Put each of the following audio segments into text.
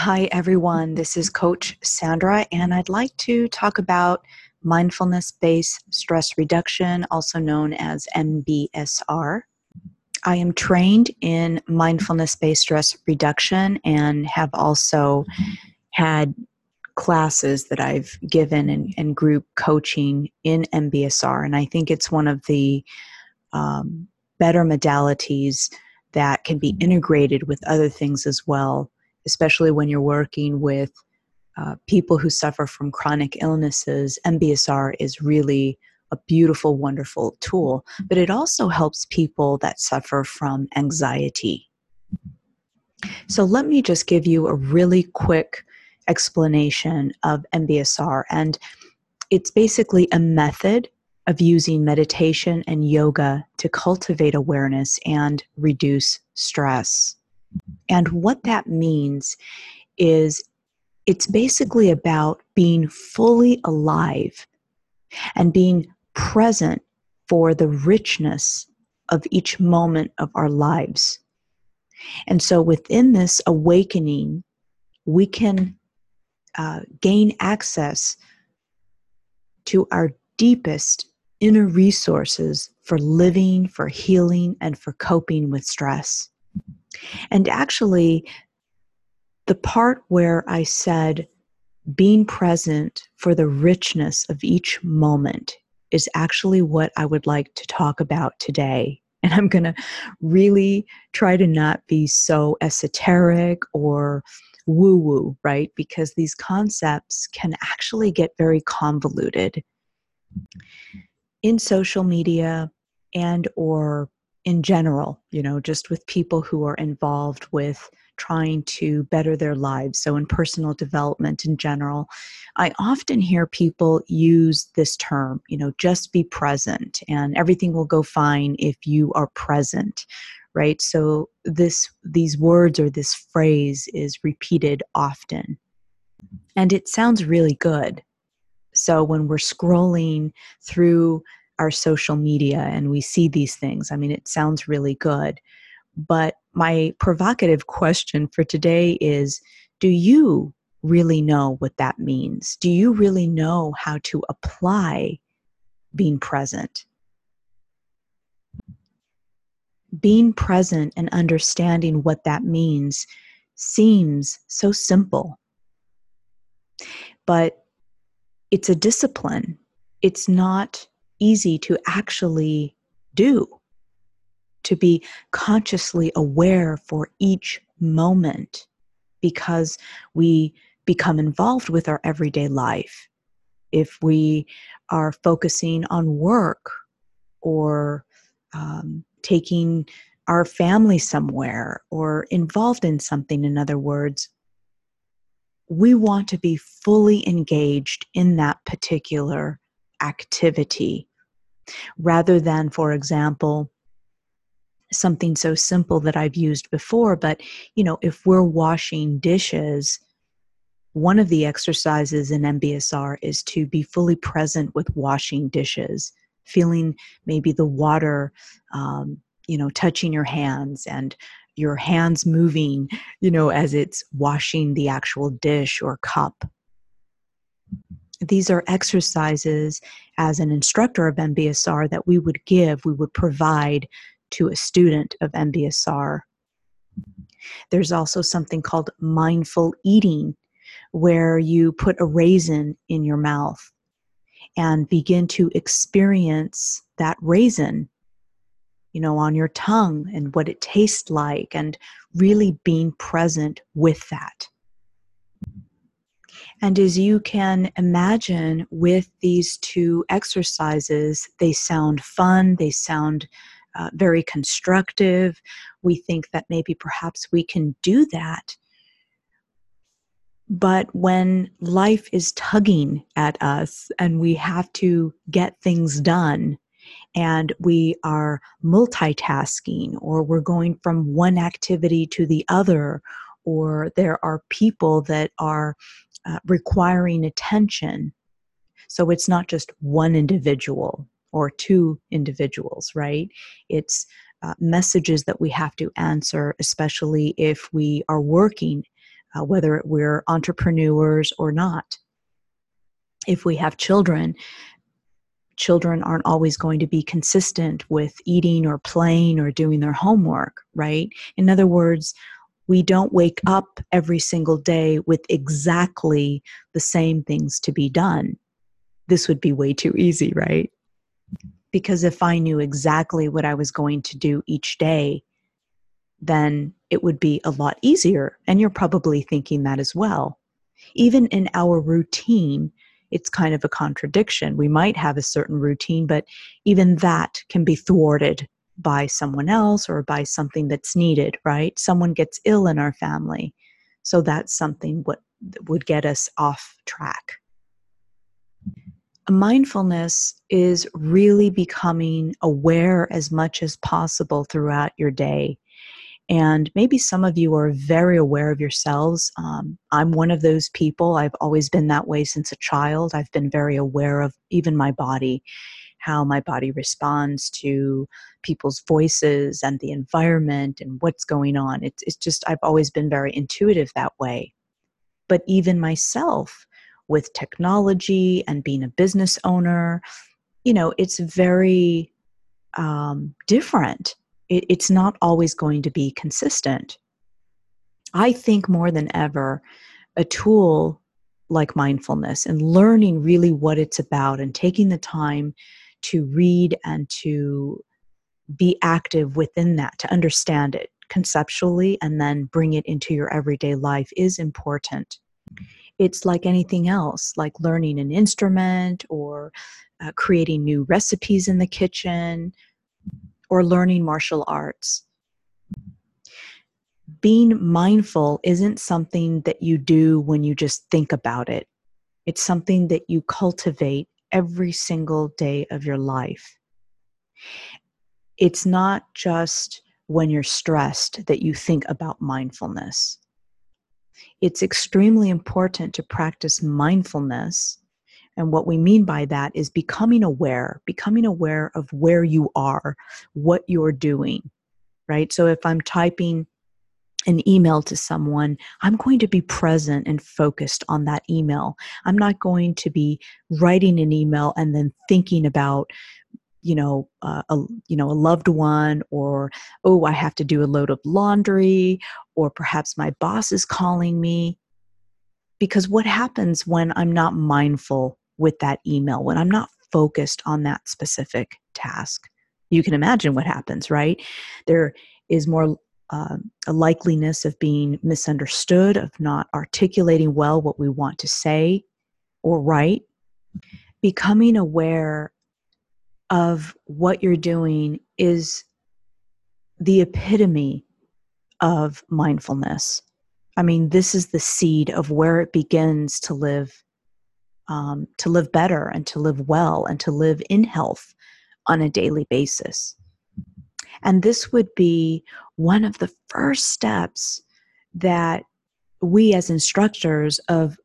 Hi, everyone. This is Coach Sandra, and I'd like to talk about mindfulness based stress reduction, also known as MBSR. I am trained in mindfulness based stress reduction and have also had classes that I've given and, and group coaching in MBSR. And I think it's one of the um, better modalities that can be integrated with other things as well especially when you're working with uh, people who suffer from chronic illnesses, MBSR is really a beautiful, wonderful tool, but it also helps people that suffer from anxiety. So, let me just give you a really quick explanation of MBSR. And it's basically a method of using meditation and yoga to cultivate awareness and reduce stress. And what that means is it's basically about being fully alive and being present for the richness of each moment of our lives. And so within this awakening, we can uh, gain access to our deepest inner resources for living, for healing, and for coping with stress. And actually, the part where I said being present for the richness of each moment is actually what I would like to talk about today. And I'm going to really try to not be so esoteric or woo woo, right? Because these concepts can actually get very convoluted. In social media and or in general, you know, just with people who are involved with trying to better their lives. So, in personal development in general, I often hear people use this term, you know, just be present and everything will go fine if you are present, right? So, this, these words or this phrase is repeated often. And it sounds really good. So, when we're scrolling through our social media and we see these things. I mean, it sounds really good. But my provocative question for today is Do you really know what that means? Do you really know how to apply being present? Being present and understanding what that means seems so simple. But it's a discipline. It's not easy to actually do, to be consciously aware for each moment because we become involved with our everyday life. If we are focusing on work or um, taking our family somewhere or involved in something, in other words, we want to be fully engaged in that particular activity rather than, for example, something so simple that I've used before. But, you know, if we're washing dishes, one of the exercises in MBSR is to be fully present with washing dishes, feeling maybe the water, um, you know, touching your hands and your hands moving, you know, as it's washing the actual dish or cup these are exercises as an instructor of MBSR that we would give, we would provide to a student of MBSR. There's also something called mindful eating, where you put a raisin in your mouth and begin to experience that raisin you know on your tongue and what it tastes like and really being present with that and as you can imagine, with these two exercises, they sound fun, they sound uh, very constructive. We think that maybe perhaps we can do that. But when life is tugging at us and we have to get things done, and we are multitasking, or we're going from one activity to the other, or there are people that are uh, requiring attention. So it's not just one individual or two individuals, right? It's uh, messages that we have to answer, especially if we are working uh, whether we're entrepreneurs or not. If we have children, children aren't always going to be consistent with eating or playing or doing their homework, right? In other words, we don't wake up every single day with exactly the same things to be done. This would be way too easy, right? Because if I knew exactly what I was going to do each day, then it would be a lot easier. And you're probably thinking that as well. Even in our routine, it's kind of a contradiction. We might have a certain routine, but even that can be thwarted by someone else or by something that's needed, right? Someone gets ill in our family. So that's something what would get us off track. Mindfulness is really becoming aware as much as possible throughout your day and maybe some of you are very aware of yourselves. Um, I'm one of those people. I've always been that way since a child. I've been very aware of even my body, how my body responds to people's voices and the environment and what's going on. It's, it's just, I've always been very intuitive that way. But even myself, with technology and being a business owner, you know, it's very um, different it, it's not always going to be consistent. I think more than ever, a tool like mindfulness and learning really what it's about and taking the time to read and to be active within that, to understand it conceptually and then bring it into your everyday life is important. It's like anything else, like learning an instrument or uh, creating new recipes in the kitchen, or learning martial arts. Being mindful isn't something that you do when you just think about it, it's something that you cultivate every single day of your life. It's not just when you're stressed that you think about mindfulness. It's extremely important to practice mindfulness and what we mean by that is becoming aware, becoming aware of where you are, what you're doing, right? So if I'm typing an email to someone, I'm going to be present and focused on that email. I'm not going to be writing an email and then thinking about you know uh, a you know a loved one or oh I have to do a load of laundry or perhaps my boss is calling me because what happens when I'm not mindful with that email, when I'm not focused on that specific task. You can imagine what happens, right? There is more uh, a likeliness of being misunderstood, of not articulating well what we want to say or write. Becoming aware of what you're doing is the epitome of mindfulness. I mean, this is the seed of where it begins to live um, to live better and to live well and to live in health on a daily basis. And this would be one of the first steps that we as instructors of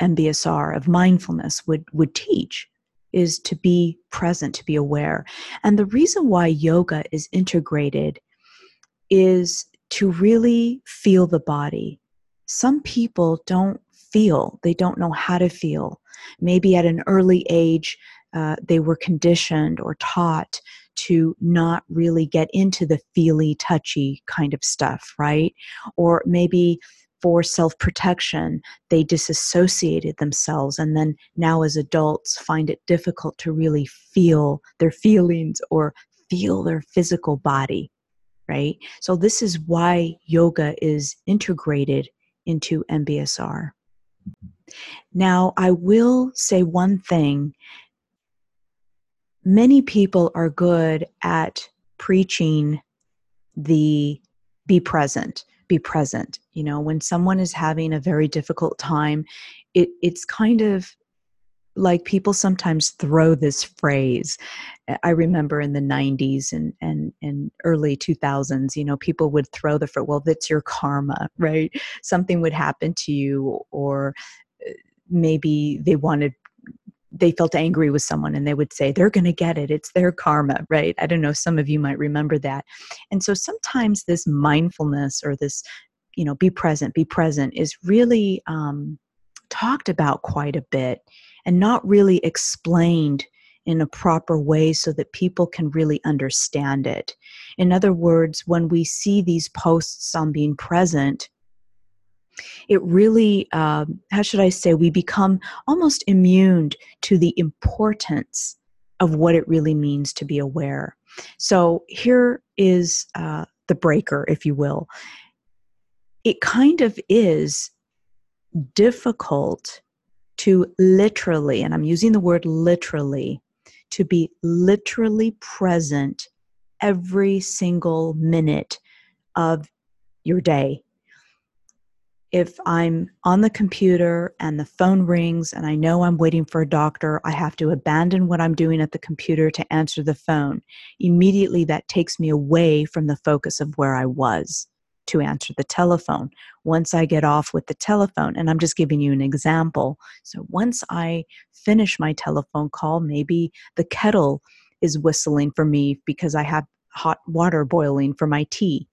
MBSR, of mindfulness, would, would teach is to be present, to be aware. And the reason why yoga is integrated is to really feel the body. Some people don't feel, they don't know how to feel. Maybe at an early age, uh, they were conditioned or taught to not really get into the feely, touchy kind of stuff, right? Or maybe for self protection, they disassociated themselves, and then now as adults find it difficult to really feel their feelings or feel their physical body, right? So, this is why yoga is integrated into MBSR. Mm-hmm. Now, I will say one thing. Many people are good at preaching the be present, be present. You know, when someone is having a very difficult time, it, it's kind of like people sometimes throw this phrase i remember in the 90s and and, and early 2000s you know people would throw the phrase well that's your karma right something would happen to you or uh, maybe they wanted they felt angry with someone and they would say they're going to get it it's their karma right i don't know some of you might remember that and so sometimes this mindfulness or this you know, be present, be present is really um, talked about quite a bit and not really explained in a proper way so that people can really understand it. In other words, when we see these posts on being present, it really, uh, how should I say, we become almost immune to the importance of what it really means to be aware. So here is uh, the breaker, if you will. It kind of is difficult to literally, and I'm using the word literally, to be literally present every single minute of your day. If I'm on the computer and the phone rings and I know I'm waiting for a doctor, I have to abandon what I'm doing at the computer to answer the phone. Immediately, that takes me away from the focus of where I was to answer the telephone. Once I get off with the telephone, and I'm just giving you an example. So once I finish my telephone call, maybe the kettle is whistling for me because I have hot water boiling for my tea.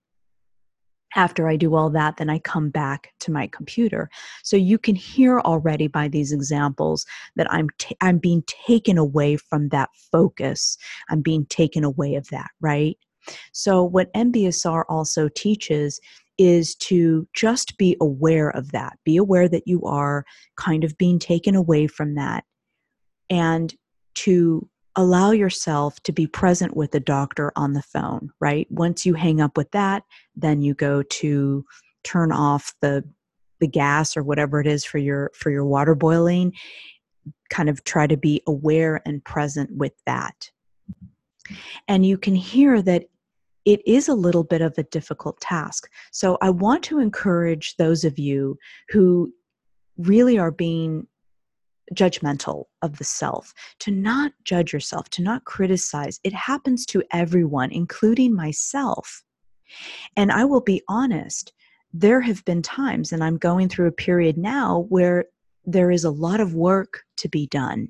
After I do all that, then I come back to my computer. So you can hear already by these examples that I'm t- I'm being taken away from that focus. I'm being taken away of that, right? So, what MBSR also teaches is to just be aware of that. Be aware that you are kind of being taken away from that and to allow yourself to be present with the doctor on the phone, right? Once you hang up with that, then you go to turn off the the gas or whatever it is for your for your water boiling kind of try to be aware and present with that and you can hear that it is a little bit of a difficult task. So I want to encourage those of you who really are being judgmental of the self to not judge yourself, to not criticize. It happens to everyone, including myself. And I will be honest, there have been times, and I'm going through a period now where there is a lot of work to be done,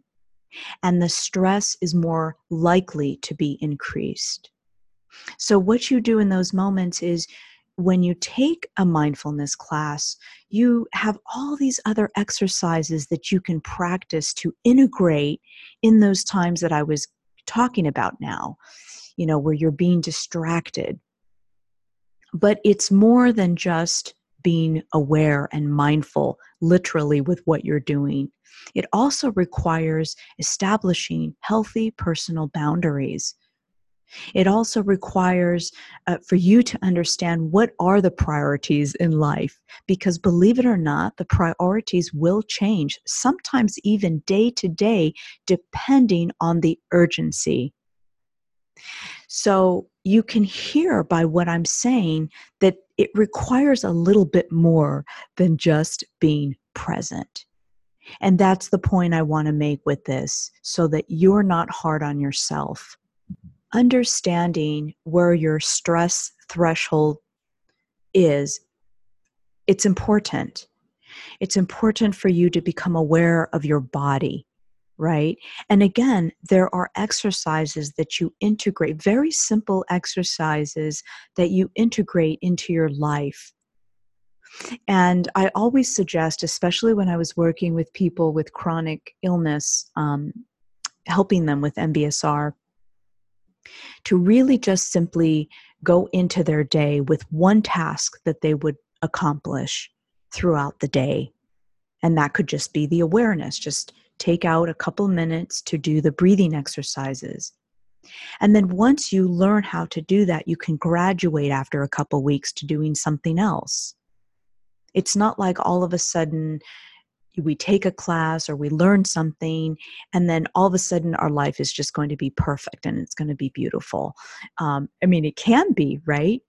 and the stress is more likely to be increased. So, what you do in those moments is when you take a mindfulness class, you have all these other exercises that you can practice to integrate in those times that I was talking about now, you know, where you're being distracted. But it's more than just being aware and mindful, literally, with what you're doing. It also requires establishing healthy personal boundaries it also requires uh, for you to understand what are the priorities in life, because believe it or not, the priorities will change, sometimes even day to day, depending on the urgency. So you can hear by what I'm saying that it requires a little bit more than just being present. And that's the point I want to make with this so that you're not hard on yourself understanding where your stress threshold is it's important. It's important for you to become aware of your body right? And again there are exercises that you integrate very simple exercises that you integrate into your life. And I always suggest, especially when I was working with people with chronic illness, um, helping them with MBSR, to really just simply go into their day with one task that they would accomplish throughout the day. And that could just be the awareness, just take out a couple minutes to do the breathing exercises. And then once you learn how to do that, you can graduate after a couple weeks to doing something else. It's not like all of a sudden we take a class or we learn something and then all of a sudden our life is just going to be perfect and it's going to be beautiful. Um, i mean it can be right?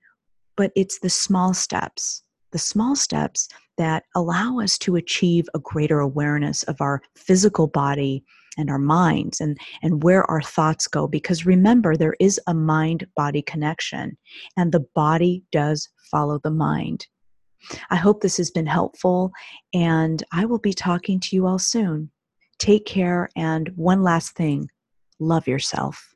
But it's the small steps the small steps that allow us to achieve a greater awareness of our physical body and our minds and and where our thoughts go because remember there is a mind body connection and the body does follow the mind I hope this has been helpful, and I will be talking to you all soon. Take care, and one last thing love yourself.